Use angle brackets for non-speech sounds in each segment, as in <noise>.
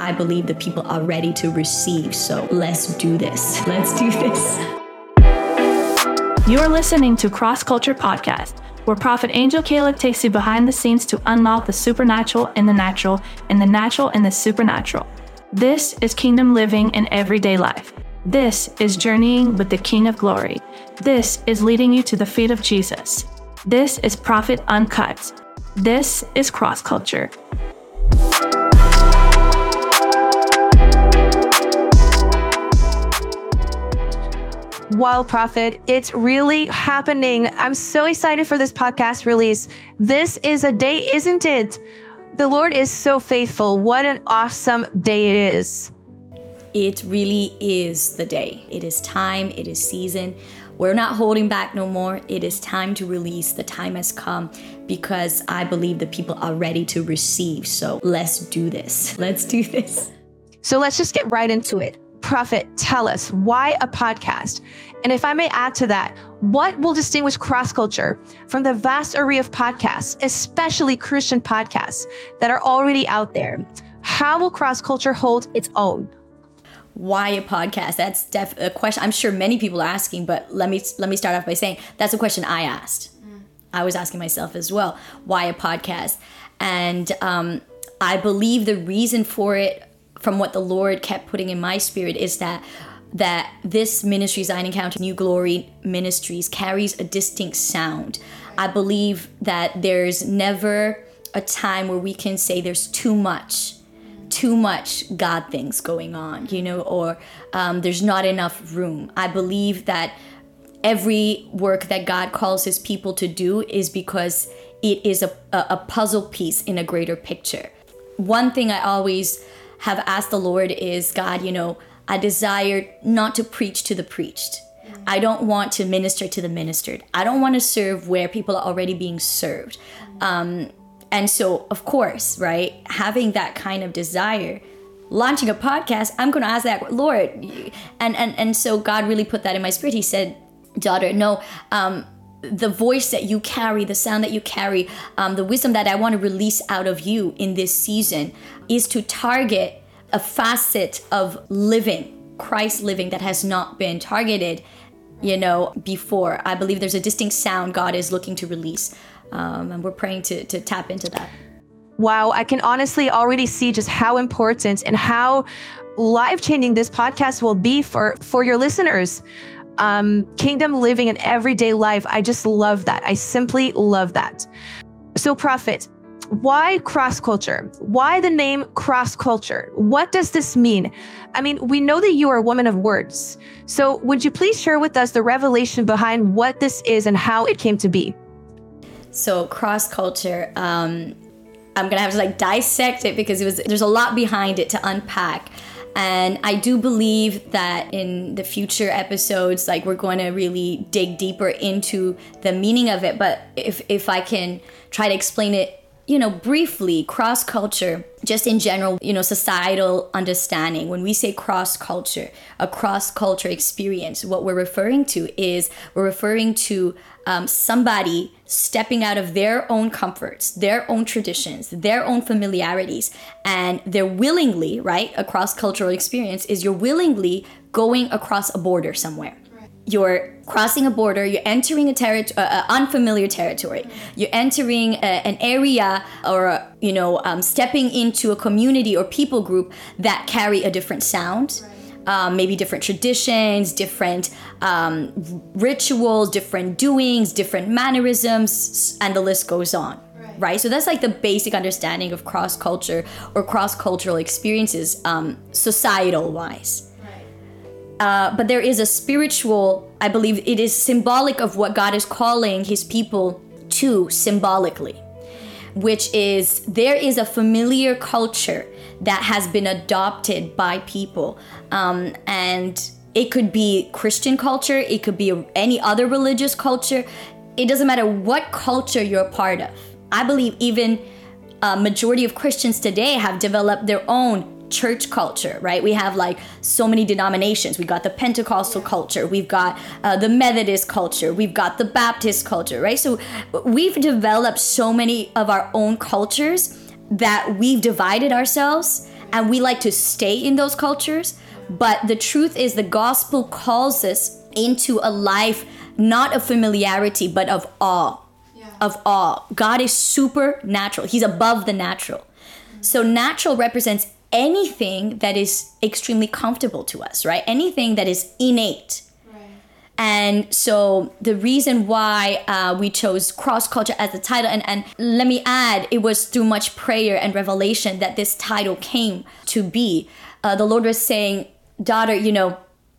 I believe the people are ready to receive. So let's do this. Let's do this. You're listening to Cross Culture Podcast, where Prophet Angel Caleb takes you behind the scenes to unlock the supernatural in the natural and the natural in the supernatural. This is kingdom living in everyday life. This is journeying with the King of Glory. This is leading you to the feet of Jesus. This is Prophet Uncut. This is Cross Culture. Wild Prophet. It's really happening. I'm so excited for this podcast release. This is a day, isn't it? The Lord is so faithful. What an awesome day it is. It really is the day. It is time, it is season. We're not holding back no more. It is time to release. The time has come because I believe the people are ready to receive. So let's do this. Let's do this. So let's just get right into it. Prophet, tell us why a podcast? And if I may add to that, what will distinguish cross culture from the vast array of podcasts, especially Christian podcasts that are already out there? How will cross culture hold its own? Why a podcast? That's def- a question I'm sure many people are asking, but let me let me start off by saying that's a question I asked. Mm. I was asking myself as well, why a podcast? And um, I believe the reason for it from what the Lord kept putting in my spirit is that that this ministry, Zion Encounter New Glory Ministries, carries a distinct sound. I believe that there's never a time where we can say there's too much, too much God things going on, you know, or um, there's not enough room. I believe that every work that God calls his people to do is because it is a, a puzzle piece in a greater picture. One thing I always have asked the Lord is God, you know, I desire not to preach to the preached. I don't want to minister to the ministered. I don't want to serve where people are already being served. Um, and so, of course, right, having that kind of desire, launching a podcast, I'm going to ask that, Lord. And, and, and so God really put that in my spirit. He said, daughter, no, um, the voice that you carry, the sound that you carry, um, the wisdom that I want to release out of you in this season is to target a facet of living, Christ living that has not been targeted, you know, before. I believe there's a distinct sound God is looking to release. Um, and we're praying to, to tap into that. Wow, I can honestly already see just how important and how life changing this podcast will be for, for your listeners um, kingdom living in everyday life. I just love that. I simply love that. So, Prophet, why cross culture? Why the name cross culture? What does this mean? I mean, we know that you are a woman of words. So, would you please share with us the revelation behind what this is and how it came to be? So, cross culture, um, I'm gonna have to like dissect it because it was there's a lot behind it to unpack. And I do believe that in the future episodes, like we're going to really dig deeper into the meaning of it. But if, if I can try to explain it you know, briefly, cross culture, just in general, you know, societal understanding. When we say cross culture, a cross culture experience, what we're referring to is we're referring to um, somebody stepping out of their own comforts, their own traditions, their own familiarities, and they're willingly, right? A cross cultural experience is you're willingly going across a border somewhere you're crossing a border, you're entering a territory, uh, uh, unfamiliar territory. You're entering a, an area or, you know, um, stepping into a community or people group that carry a different sound. Um, maybe different traditions, different um, rituals, different doings, different mannerisms, and the list goes on. Right. right? So that's like the basic understanding of cross culture or cross cultural experiences, um, societal wise. Uh, but there is a spiritual, I believe it is symbolic of what God is calling his people to symbolically, which is there is a familiar culture that has been adopted by people. Um, and it could be Christian culture, it could be any other religious culture. It doesn't matter what culture you're a part of. I believe even a majority of Christians today have developed their own church culture, right? We have like so many denominations. We got the Pentecostal culture, we've got uh, the Methodist culture, we've got the Baptist culture, right? So we've developed so many of our own cultures that we've divided ourselves and we like to stay in those cultures. But the truth is, the gospel calls us into a life not of familiarity, but of awe. Of awe. God is supernatural, He's above the natural. So, natural represents anything that is extremely comfortable to us, right? Anything that is innate. Right. And so the reason why uh, we chose cross culture as the title, and, and let me add, it was through much prayer and revelation that this title came to be. Uh, the Lord was saying, Daughter, you know,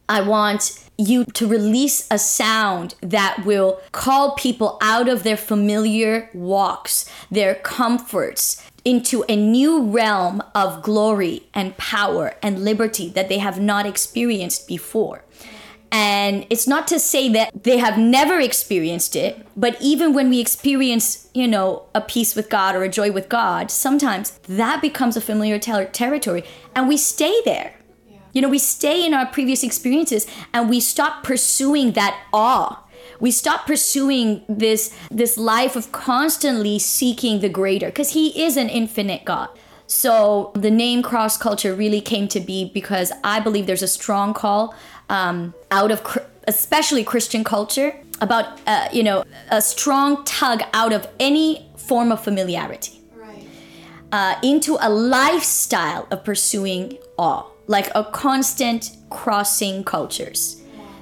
I want you to release a sound that will call people out of their familiar walks, their comforts, into a new realm of glory and power and liberty that they have not experienced before. And it's not to say that they have never experienced it, but even when we experience, you know, a peace with God or a joy with God, sometimes that becomes a familiar ter- territory and we stay there. You know, we stay in our previous experiences and we stop pursuing that awe. We stop pursuing this this life of constantly seeking the greater because he is an infinite God. So the name cross culture really came to be because I believe there's a strong call um, out of cr- especially Christian culture about uh, you know a strong tug out of any form of familiarity uh, into a lifestyle of pursuing awe, like a constant crossing cultures.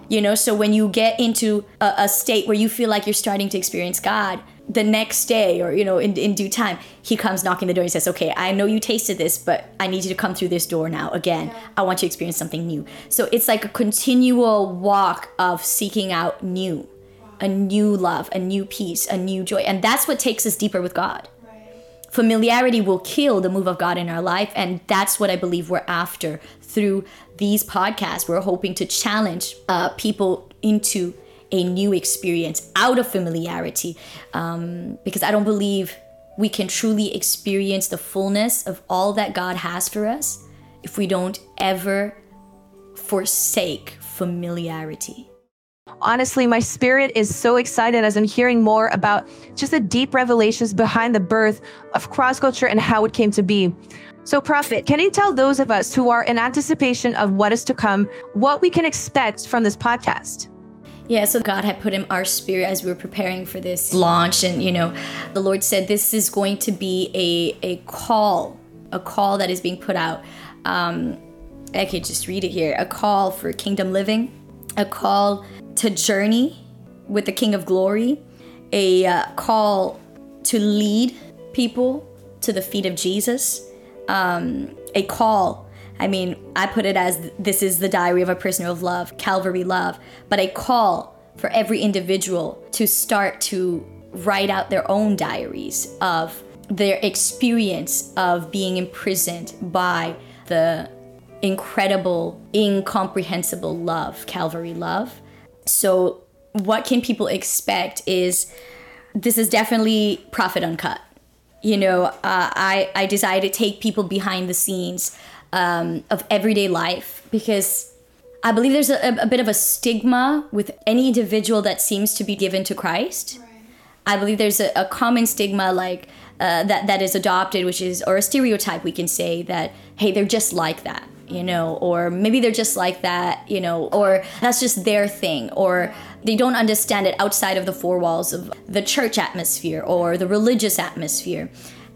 You know, so when you get into a, a state where you feel like you're starting to experience God, the next day or you know in, in due time he comes knocking the door and says okay i know you tasted this but i need you to come through this door now again. I want you to experience something new. So it's like a continual walk of seeking out new a new love a new peace a new joy. And that's what takes us deeper with god. Familiarity will kill the move of God in our life. And that's what I believe we're after through these podcasts. We're hoping to challenge uh, people into a new experience out of familiarity um, because I don't believe we can truly experience the fullness of all that God has for us if we don't ever forsake familiarity honestly, my spirit is so excited as I'm hearing more about just the deep revelations behind the birth of cross culture and how it came to be. So, Prophet, can you tell those of us who are in anticipation of what is to come what we can expect from this podcast? Yeah, so God had put in our spirit as we were preparing for this launch. And, you know, the Lord said this is going to be a, a call, a call that is being put out. Um, I could just read it here a call for kingdom living, a call to journey with the King of Glory, a uh, call to lead people to the feet of Jesus, um, a call. I mean, I put it as this is the diary of a prisoner of love, Calvary love, but a call for every individual to start to write out their own diaries of their experience of being imprisoned by the incredible, incomprehensible love, Calvary love. So, what can people expect is this is definitely Prophet Uncut. You know, uh, I, I decided to take people behind the scenes um, of everyday life because I believe there's a, a, bit of a stigma with any individual that seems to be given to Christ. Right. I believe there's a, a common stigma like uh, that that is adopted, which is or a stereotype we can say that hey they're just like that you know, or maybe they're just like that, you know, or that's just their thing, or they don't understand it outside of the four walls of the church atmosphere or the religious atmosphere.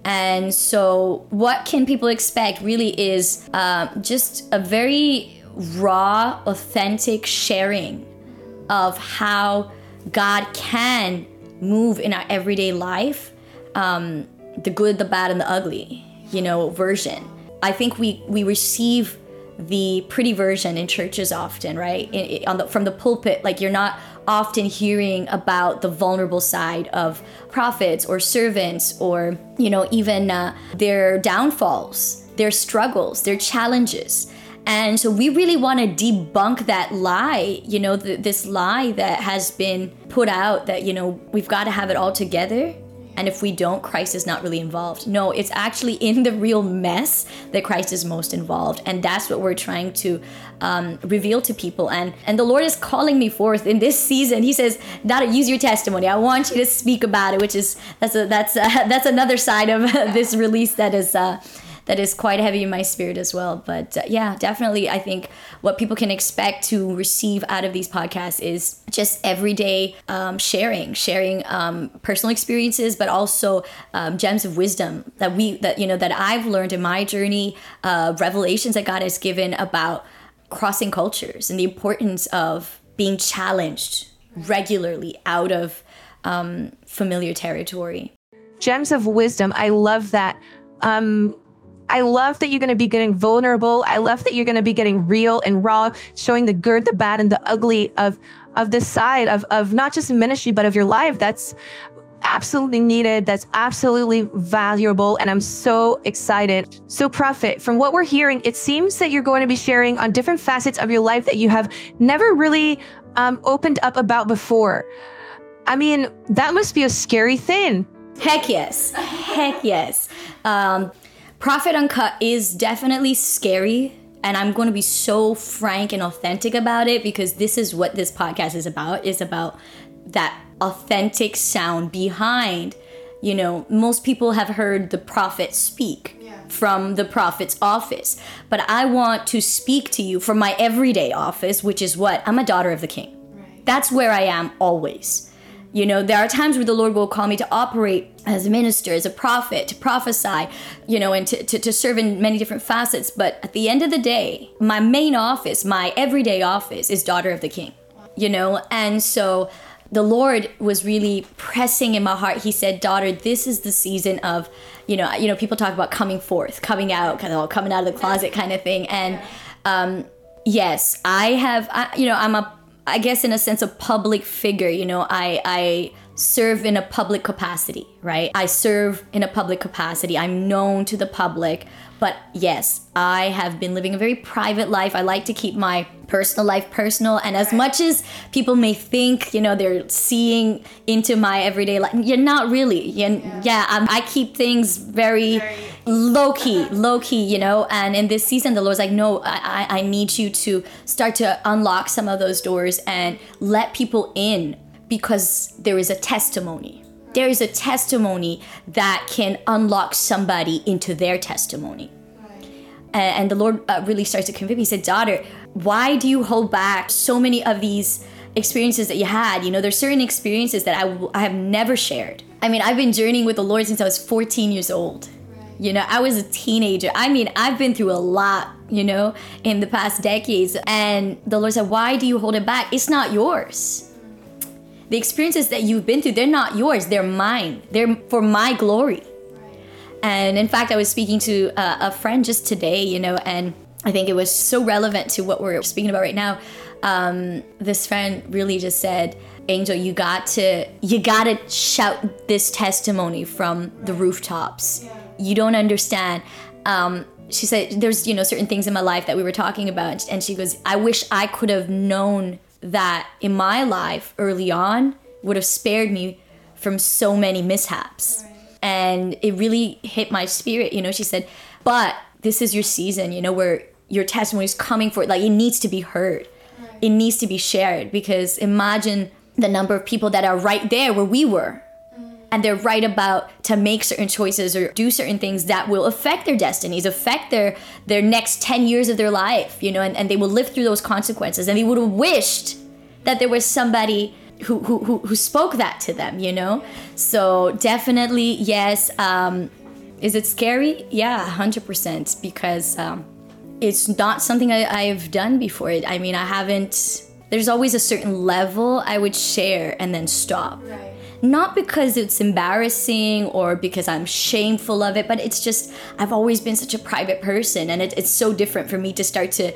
And so, what can people expect really is uh, just a very raw, authentic sharing of how God can move in our everyday life um, the good, the bad, and the ugly, you know, version. I think we, we receive the pretty version in churches often, right? In, in, the, from the pulpit, like you're not often hearing about the vulnerable side of prophets or servants or, you know, even uh, their downfalls, their struggles, their challenges. And so we really want to debunk that lie, you know, th- this lie that has been put out that, you know, we've got to have it all together and if we don't, Christ is not really involved. No, it's actually in the real mess that Christ is most involved, and that's what we're trying to um, reveal to people. And and the Lord is calling me forth in this season. He says, "Dada, use your testimony. I want you to speak about it." Which is that's a, that's a, <laughs> that's another side of <laughs> this release that is. Uh, that is quite heavy in my spirit as well. But uh, yeah, definitely, I think what people can expect to receive out of these podcasts is just everyday um, sharing, sharing um, personal experiences, but also um, gems of wisdom that we that you know that I've learned in my journey, uh, revelations that God has given about crossing cultures and the importance of being challenged regularly out of um, familiar territory. Gems of wisdom. I love that. Um, I love that you're going to be getting vulnerable. I love that you're going to be getting real and raw, showing the good, the bad, and the ugly of of this side of of not just ministry but of your life. That's absolutely needed. That's absolutely valuable. And I'm so excited. So, Prophet, from what we're hearing, it seems that you're going to be sharing on different facets of your life that you have never really um, opened up about before. I mean, that must be a scary thing. Heck yes. Heck yes. Um, Prophet Uncut is definitely scary. And I'm going to be so frank and authentic about it because this is what this podcast is about. Is about that authentic sound behind. You know, most people have heard the prophet speak yeah. from the prophet's office, but I want to speak to you from my everyday office, which is what? I'm a daughter of the king. Right. That's where I am always. You know, there are times where the Lord will call me to operate as a minister, as a prophet, to prophesy, you know, and to, to, to, serve in many different facets. But at the end of the day, my main office, my everyday office, is daughter of the king, you know? And so the Lord was really pressing in my heart. He said, Daughter, this is the season of, you know, you know, people talk about coming forth, coming out, kind of coming out of the closet kind of thing. And um, yes, I have, I, you know, I'm a I guess in a sense a public figure, you know, I I serve in a public capacity, right? I serve in a public capacity. I'm known to the public, but yes, I have been living a very private life. I like to keep my personal life personal and as much as people may think, you know, they're seeing into my everyday life, you're not really. You're, yeah, yeah um, I keep things very, very low key, low <laughs> key, you know. And in this season, the Lord's like, no, I, I need you to start to unlock some of those doors and let people in because there is a testimony. There is a testimony that can unlock somebody into their testimony. And, the Lord uh, really starts to convict me. He said, Daughter, why do you hold back so many of these experiences that you had? You know, there's certain experiences that I, w- I have never shared. I mean, I've been journeying with the Lord since I was 14 years old. You know, I was a teenager. I mean, I've been through a lot, you know, in the past decades. And the Lord said, Why do you hold it back? It's not yours. The experiences that you've been through, they're not yours, they're mine. They're for my glory. And in fact, I was speaking to a, a friend just today, you know, and I think it was so relevant to what we're speaking about right now. Um, this friend really just said, Angel, you got to you got to shout this testimony from the rooftops. You don't understand. Um, she said, there's, you know, certain things in my life that we were talking about. And she goes, I wish I could have known that in my life early on would have spared me from so many mishaps. And it really hit my spirit, you know. She said, but this is your season, you know, where your testimony is coming for it. Like it needs to be heard, right. it needs to be shared because imagine the number of people that are right there where we were mm. and they're right about to make certain choices or do certain things that will affect their destinies, affect their their next 10 years of their life, you know, and, and they will live through those consequences. And they would have wished that there was somebody who, who, who, who spoke that to them, you know? So definitely, yes. Um, is it scary? Yeah, 100%. Because um, it's not something I, I've done before. I mean, I haven't, there's always a certain level I would share and then stop. Right not because it's embarrassing or because I'm shameful of it, but it's just I've always been such a private person, and it, it's so different for me to start to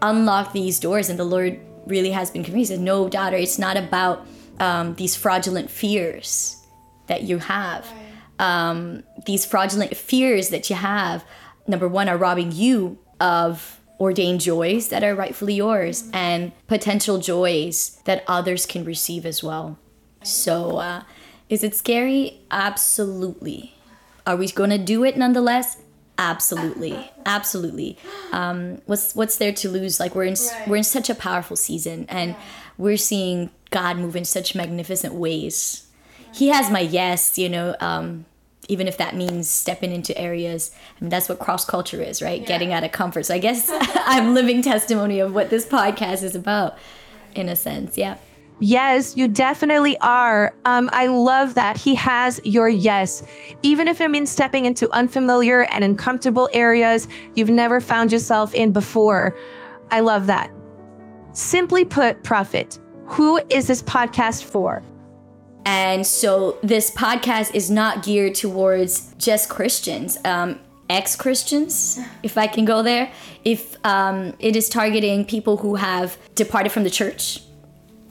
unlock these doors. And the Lord really has been convinced. "No, daughter, it's not about um, these fraudulent fears that you have. Um, these fraudulent fears that you have, number one, are robbing you of." ordained joys that are rightfully yours and potential joys that others can receive as well. So, uh, is it scary? Absolutely. Are we going to do it nonetheless? Absolutely, absolutely. Um, what's what's there to lose? Like we're in right. we're in such a powerful season, and we're seeing God move in such magnificent ways. He has my yes, you know. Um, even if that means stepping into areas. I mean, that's what cross culture is, right? Yeah. Getting out of comfort. So I guess <laughs> I'm living testimony of what this podcast is about, in a sense. Yeah. Yes, you definitely are. Um, I love that he has your yes. Even if it means stepping into unfamiliar and uncomfortable areas you've never found yourself in before. I love that. Simply put, Prophet, who is this podcast for? And so this podcast is not geared towards just Christians. Um, ex Christians, if I can go there. If um, it is targeting people who have departed from the church,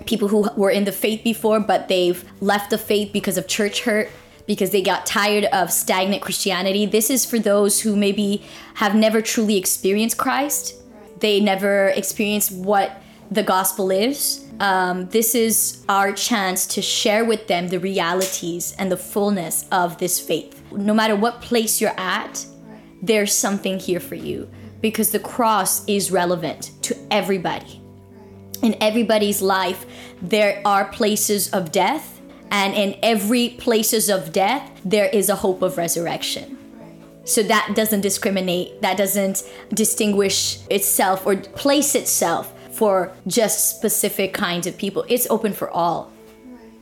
people who were in the faith before, but they've left the faith because of church hurt, because they got tired of stagnant Christianity. This is for those who maybe have never truly experienced Christ. They never experienced what the gospel is. Um, this is our chance to share with them the realities and the fullness of this faith. No matter what place you're at, there's something here for you because the cross is relevant to everybody. In everybody's life, there are places of death, and in every places of death, there is a hope of resurrection. So that doesn't discriminate, that doesn't distinguish itself or place itself for just specific kinds of people. It's open for all.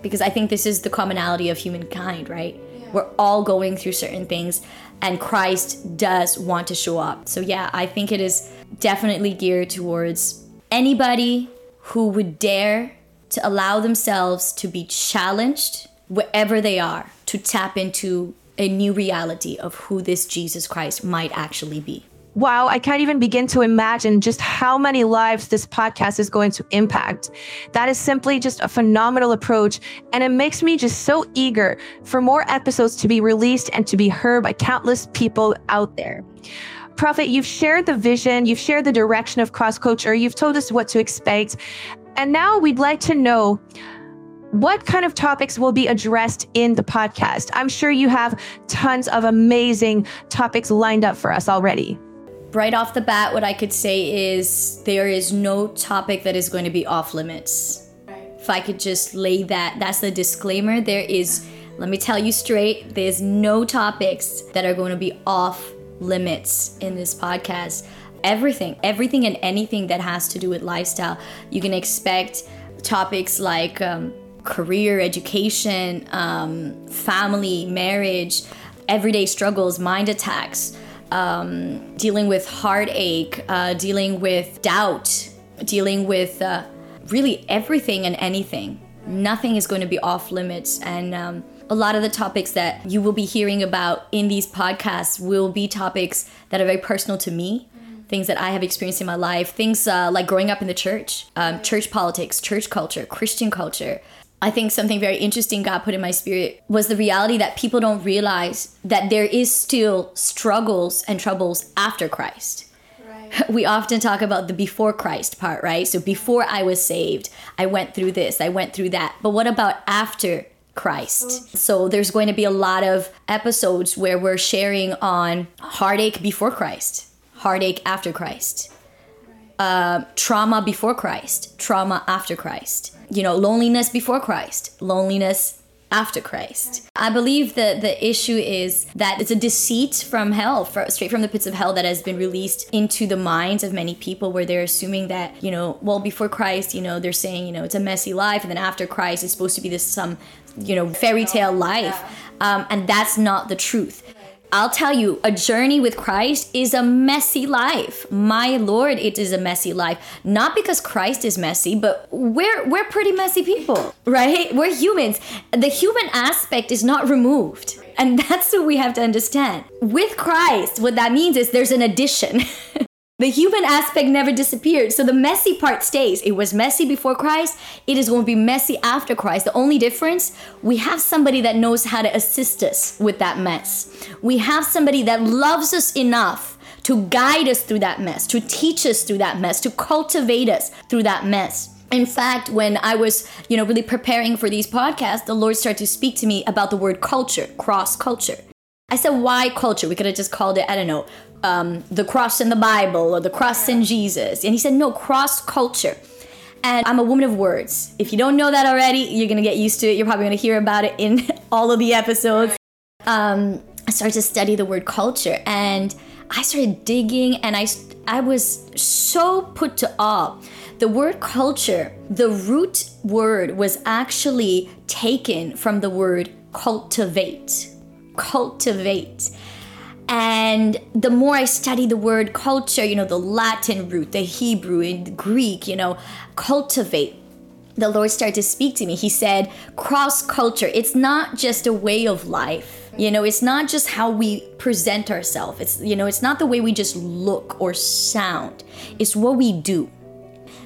Because I think this is the commonality of humankind, right? We're all going through certain things and Christ does want to show up. So yeah, I think it is definitely geared towards anybody who would dare to allow themselves to be challenged wherever they are to tap into a new reality of who this Jesus Christ might actually be wow, I can't even begin to imagine just how many lives this podcast is going to impact. That is simply just a phenomenal approach. And it makes me just so eager for more episodes to be released and to be heard by countless people out there. Prophet, you've shared the vision, you've shared the direction of cross culture, you've told us what to expect. And now we'd like to know what kind of topics will be addressed in the podcast? I'm sure you have tons of amazing topics lined up for us already right off the bat, what I could say is there is no topic that is going to be off limits. If I could just lay that, that's the disclaimer. There is, let me tell you straight, there's no topics that are going to be off limits in this podcast. Everything, everything and anything that has to do with lifestyle, you can expect topics like um, career, education, um, family, marriage, everyday struggles, mind attacks um, dealing with heartache, uh, dealing with doubt, dealing with uh, really everything and anything. Nothing is going to be off limits. And um, a lot of the topics that you will be hearing about in these podcasts will be topics that are very personal to me. Things that I have experienced in my life, things uh, like growing up in the church, um, church politics, church culture, Christian culture, I think something very interesting God put in my spirit was the reality that people don't realize that there is still struggles and troubles after Christ. Right. <laughs> We often talk about the before Christ part, right? So before I was saved, I went through this, I went through that. But what about after Christ. So there's going to be a lot of episodes where we're sharing on heartache before Christ, heartache after Christ, uh, trauma before Christ, trauma after Christ you know, loneliness before Christ, loneliness after Christ. I believe that the issue is that it's a deceit from hell, for, straight from the pits of hell, that has been released into the minds of many people where they're assuming that, you know, well, before Christ, you know, they're saying, you know, it's a messy life, and then after Christ, it's supposed to be this some, you know, fairy tale life. Um, and that's not the truth. I'll tell you, a journey with Christ is a messy life. My Lord, it is a messy life. Not because Christ is messy, but we're we're pretty messy people, right? We're humans. The human aspect is not removed. And <laughs> that's what we have to understand. With Christ, what that means is there's an addition. <laughs> The human aspect never disappeared. So the messy part stays. It was messy before Christ. It is going to be messy after Christ. The only difference, we have somebody that knows how to assist us with that mess. We have somebody that loves us enough to guide us through that mess, to teach us through that mess, to cultivate us through that mess. In fact, when I was, you know, really preparing for these podcasts, the Lord started to speak to me about the word culture, cross culture. I said, why culture? We could have just called it, I don't know, um, the cross in the Bible or the cross in Jesus. And he said, no, cross culture. And I'm a woman of words. If you don't know that already, you're gonna get used to it. You're probably gonna hear about it in <laughs> all of the episodes. um, I started to study the word culture and I started digging and I, I was so put to awe. The word culture, the root word was actually taken from the word cultivate. Cultivate. And the more I study the word culture, you know, the Latin root, the Hebrew, and Greek, you know, cultivate, the Lord started to speak to me. He said, cross culture, it's not just a way of life. You know, it's not just how we present ourselves. It's, you know, it's not the way we just look or sound, it's what we do.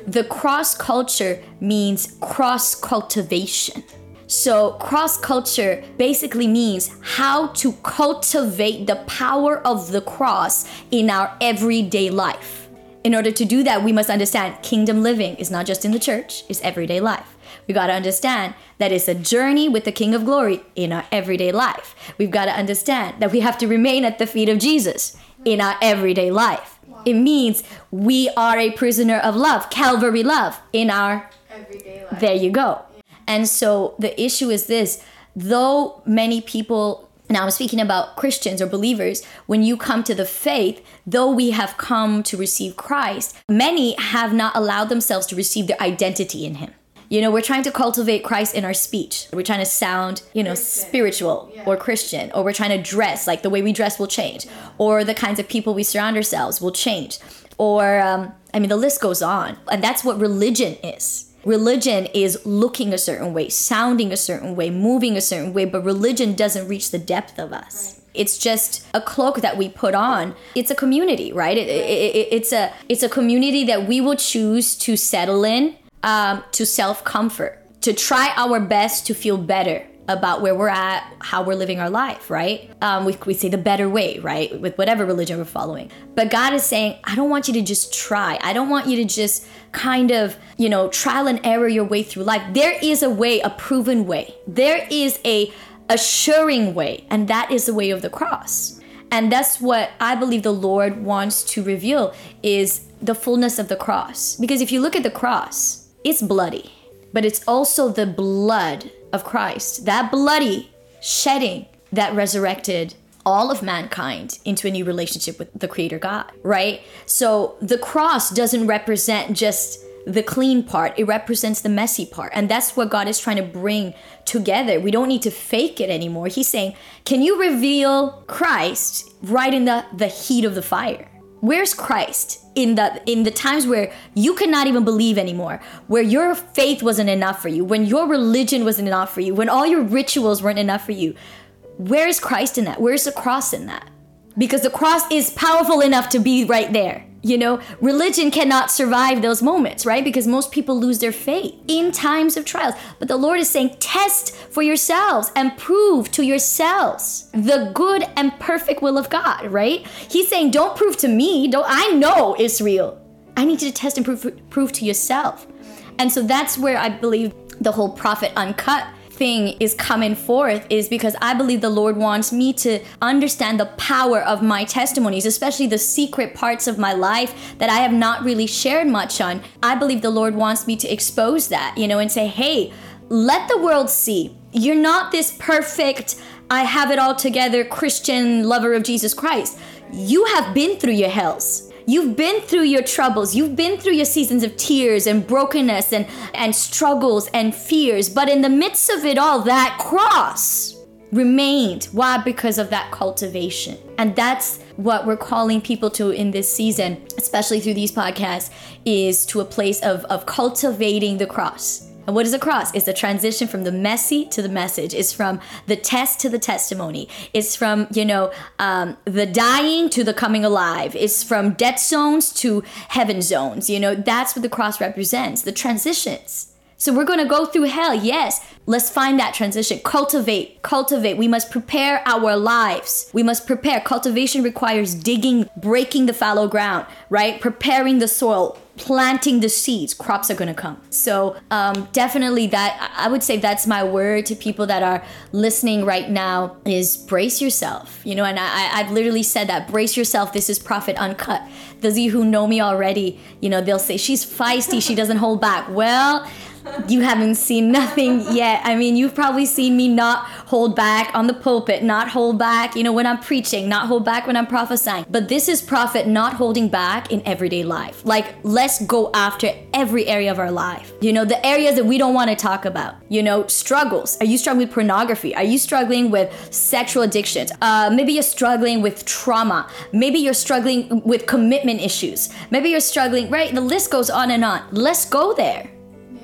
The cross culture means cross cultivation. So, cross culture basically means how to cultivate the power of the cross in our everyday life. In order to do that, we must understand kingdom living is not just in the church, it's everyday life. We got to understand that it's a journey with the King of Glory in our everyday life. We've got to understand that we have to remain at the feet of Jesus in our everyday life. It means we are a prisoner of love, Calvary love in our everyday life. There you go. And so the issue is this though many people now I'm speaking about Christians or believers. When you come to the faith, though we have come to receive Christ, many have not allowed themselves to receive their identity in Him. You know, we're trying to cultivate Christ in our speech. We're trying to sound, you know, Christian. spiritual yeah. or Christian, or we're trying to dress like the way we dress will change, or the kinds of people we surround ourselves will change, or um, I mean, the list goes on. And that's what religion is Religion is looking a certain way, sounding a certain way, moving a certain way, but religion doesn't reach the depth of us. Right. It's just a cloak that we put on. It's a community, right? It, it, it, it's a it's a community that we will choose to settle in, um, to self comfort, to try our best to feel better about where we're at, how we're living our life, right? Um, we, we say the better way, right? With whatever religion we're following. But God is saying, I don't want you to just try. I don't want you to just kind of, you know, trial and error your way through life. There is a way, a proven way. There is a assuring way, and that is the way of the cross. And that's what I believe the Lord wants to reveal is the fullness of the cross. Because if you look at the cross, it's bloody, but it's also the blood of Christ, that bloody shedding that resurrected all of mankind into a new relationship with the creator God, right? So the cross doesn't represent just the clean part, it represents the messy part. And that's what God is trying to bring together. We don't need to fake it anymore. He's saying, Can you reveal Christ right in the, the heat of the fire? Where's Christ in the in the times where you cannot even believe anymore, where your faith wasn't enough for you, when your religion wasn't enough for you, when all your rituals weren't enough for you? Where is Christ in that? Where's the cross in that? Because the cross is powerful enough to be right there. You know, religion cannot survive those moments, right? Because most people lose their faith in times of trials. But the Lord is saying, test for yourselves and prove to yourselves the good and perfect will of God, right? He's saying, don't prove to me. Don't I know it's real. I need you to test and prove, prove to yourself. And so that's where I believe the whole prophet uncut thing is coming forth is because I believe the Lord wants me to understand the power of my testimonies, especially the secret parts of my life that I have not really shared much on. I believe the Lord wants me to expose that, you know, and say, hey, let the world see. You're not this perfect, I have it all together Christian lover of Jesus Christ. You have been through your hells You've been through your troubles. You've been through your seasons of tears and brokenness and, and struggles and fears. But in the midst of it all, that cross remained. Why? Because of that cultivation. And that's what we're calling people to in this season, especially through these podcasts, is to a place of, of cultivating the cross and what is a cross? It's a transition from the messy to the message. It's from the test to the testimony. It's from, you know, um, the dying to the coming alive. It's from death zones to heaven zones. You know, that's what the cross represents the transitions. So we're going to go through hell. Yes. Let's find that transition. Cultivate, cultivate. We must prepare our lives. We must prepare. Cultivation requires digging, breaking the fallow ground, right? Preparing the soil, planting the seeds. Crops are going to come. So um, definitely that, I would say that's my word to people that are listening right now is brace yourself. You know, and I, I've literally said that brace yourself. This is Prophet Uncut. Those of you who know me already, you know, they'll say she's feisty. She doesn't hold back. Well, you haven't seen nothing yet. I mean, you've probably seen me not hold back on the pulpit, not hold back, you know, when I'm preaching, not hold back when I'm prophesying. But this is prophet not holding back in everyday life. Like, let's go after every area of our life. You know, the areas that we don't want to talk about. You know, struggles. Are you struggling with pornography? Are you struggling with sexual addictions? Uh, maybe you're struggling with trauma. Maybe you're struggling with commitment issues. Maybe you're struggling, right? The list goes on and on. Let's go there.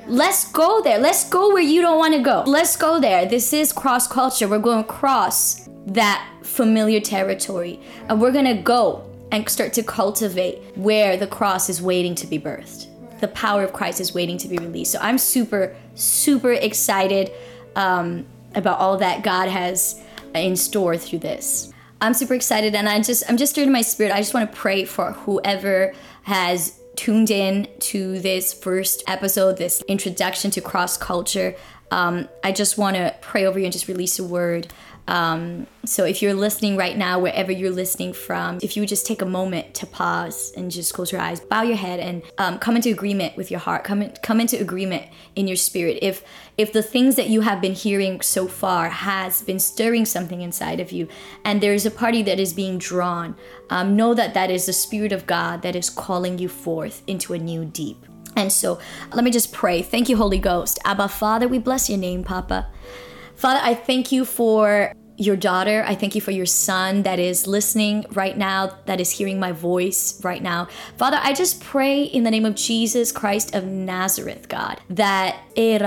Let's go there. Let's go where you don't want to go. Let's go there. This is cross culture. We're going across that familiar territory. And we're going to go and start to cultivate where the cross is waiting to be birthed. The power of Christ is waiting to be released. So I'm super, super excited um, about all that God has in store through this. I'm super excited and I just I'm just stirred in my spirit. I just want to pray for whoever has tuned in to this first episode, this introduction to cross culture, um, I just want to pray over you and just release a word. Um, so if you're listening right now, wherever you're listening from, if you would just take a moment to pause and just close your eyes, bow your head, and um, come into agreement with your heart. Come in, come into agreement in your spirit. If if the things that you have been hearing so far has been stirring something inside of you, and there is a party that is being drawn, um, know that that is the spirit of God that is calling you forth into a new deep. And so let me just pray. Thank you, Holy Ghost. Abba, Father, we bless your name, Papa. Father, I thank you for your daughter. I thank you for your son that is listening right now, that is hearing my voice right now. Father, I just pray in the name of Jesus Christ of Nazareth, God, that eh,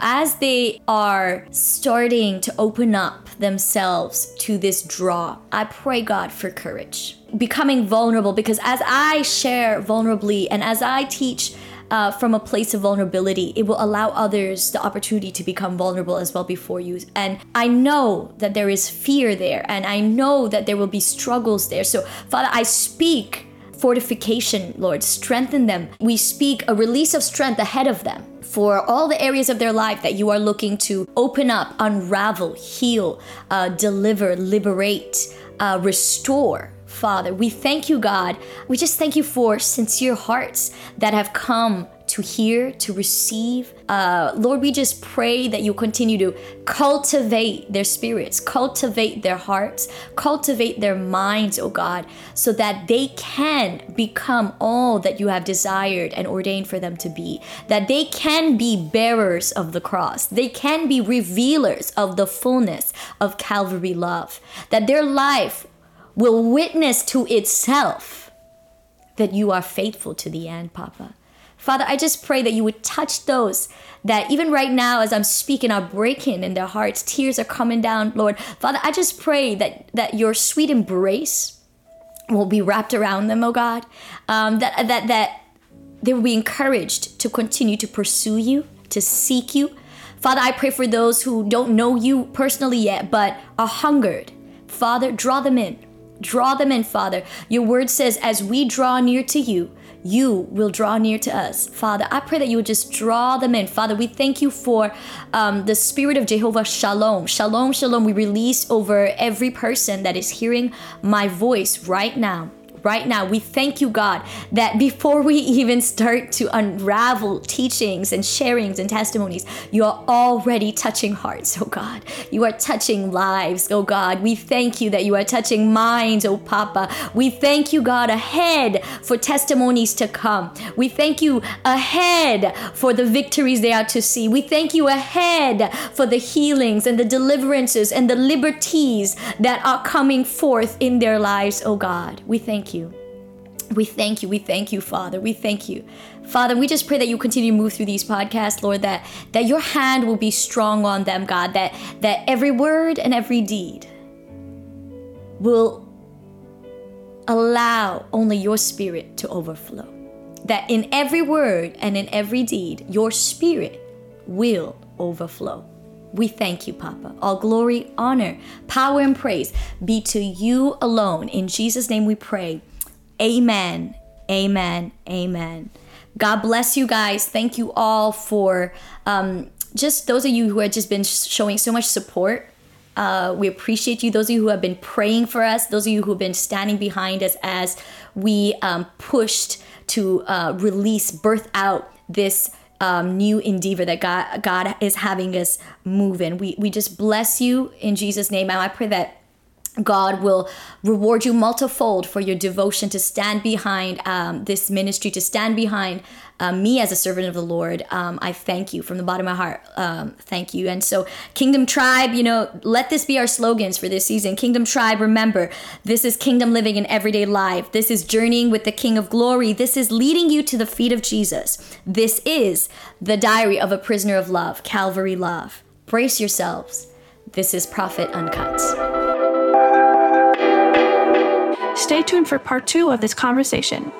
as they are starting to open up themselves to this draw, I pray, God, for courage. Becoming vulnerable because as I share vulnerably and as I teach uh, from a place of vulnerability, it will allow others the opportunity to become vulnerable as well before you. And I know that there is fear there, and I know that there will be struggles there. So, Father, I speak fortification, Lord, strengthen them. We speak a release of strength ahead of them for all the areas of their life that you are looking to open up, unravel, heal, uh, deliver, liberate, uh, restore. Father. We thank you, God. We just thank you for sincere hearts that have come to hear, to receive. Uh, Lord, we just pray that you continue to cultivate their spirits, cultivate their hearts, cultivate their minds, oh God, so that they can become all that you have desired and ordained for them to be. That they can be bearers of the cross, they can be revealers of the fullness of Calvary love. That their life will witness to itself that you are faithful to the end, Papa. Father, I just pray that you would touch those that even right now, as I'm speaking, are breaking in their hearts. Tears are coming down, Lord. Father, I just pray that, that your sweet embrace will be wrapped around them, oh God. Um, that, that, that they will be encouraged to continue to pursue you, to seek you. Father, I pray for those who don't know you personally yet, but are hungered. Father, draw them in. Draw them in, Father. Your word says, as we draw near to you, you will draw near to us. Father, I pray that you would just draw them in. Father, we thank you for um, the spirit of Jehovah Shalom. Shalom, shalom. We release over every person that is hearing my voice right now right now. We thank you, God, that before we even start to unravel teachings and sharings and testimonies, you are already touching hearts, oh God. You are touching lives, oh God. We thank you that you are touching minds, oh Papa. We thank you, God, ahead for testimonies to come. We thank you ahead for the victories they are to see. We thank you ahead for the healings and the deliverances and the liberties that are coming forth in their lives, oh God. We thank thank you. We thank you. We thank you, Father. We thank you. Father, we just pray that you continue to move through these podcasts, Lord, that that your hand will be strong on them, God, that that every word and every deed will allow only your spirit to overflow. That in every word and in every deed, your spirit will overflow. We thank you, Papa. All glory, honor, power, and praise be to you alone. In Jesus' name we pray. Amen. Amen. Amen. God bless you guys. Thank you all for um, just those of you who have just been showing so much support. Uh, we appreciate you. Those of you who have been praying for us, those of you who have been standing behind us as we um, pushed to uh, release, birth out this um, new endeavor that God God is having us move in. We we just bless you in Jesus' name. And I pray that God will reward you multifold for your devotion to stand behind um, this ministry, to stand behind um, me as a servant of the Lord. Um, I thank you from the bottom of my heart. Um, thank you. And so, Kingdom Tribe, you know, let this be our slogans for this season. Kingdom Tribe, remember, this is kingdom living in everyday life. This is journeying with the King of Glory. This is leading you to the feet of Jesus. This is the diary of a prisoner of love, Calvary love. Brace yourselves. This is Prophet Uncut. Stay tuned for part two of this conversation.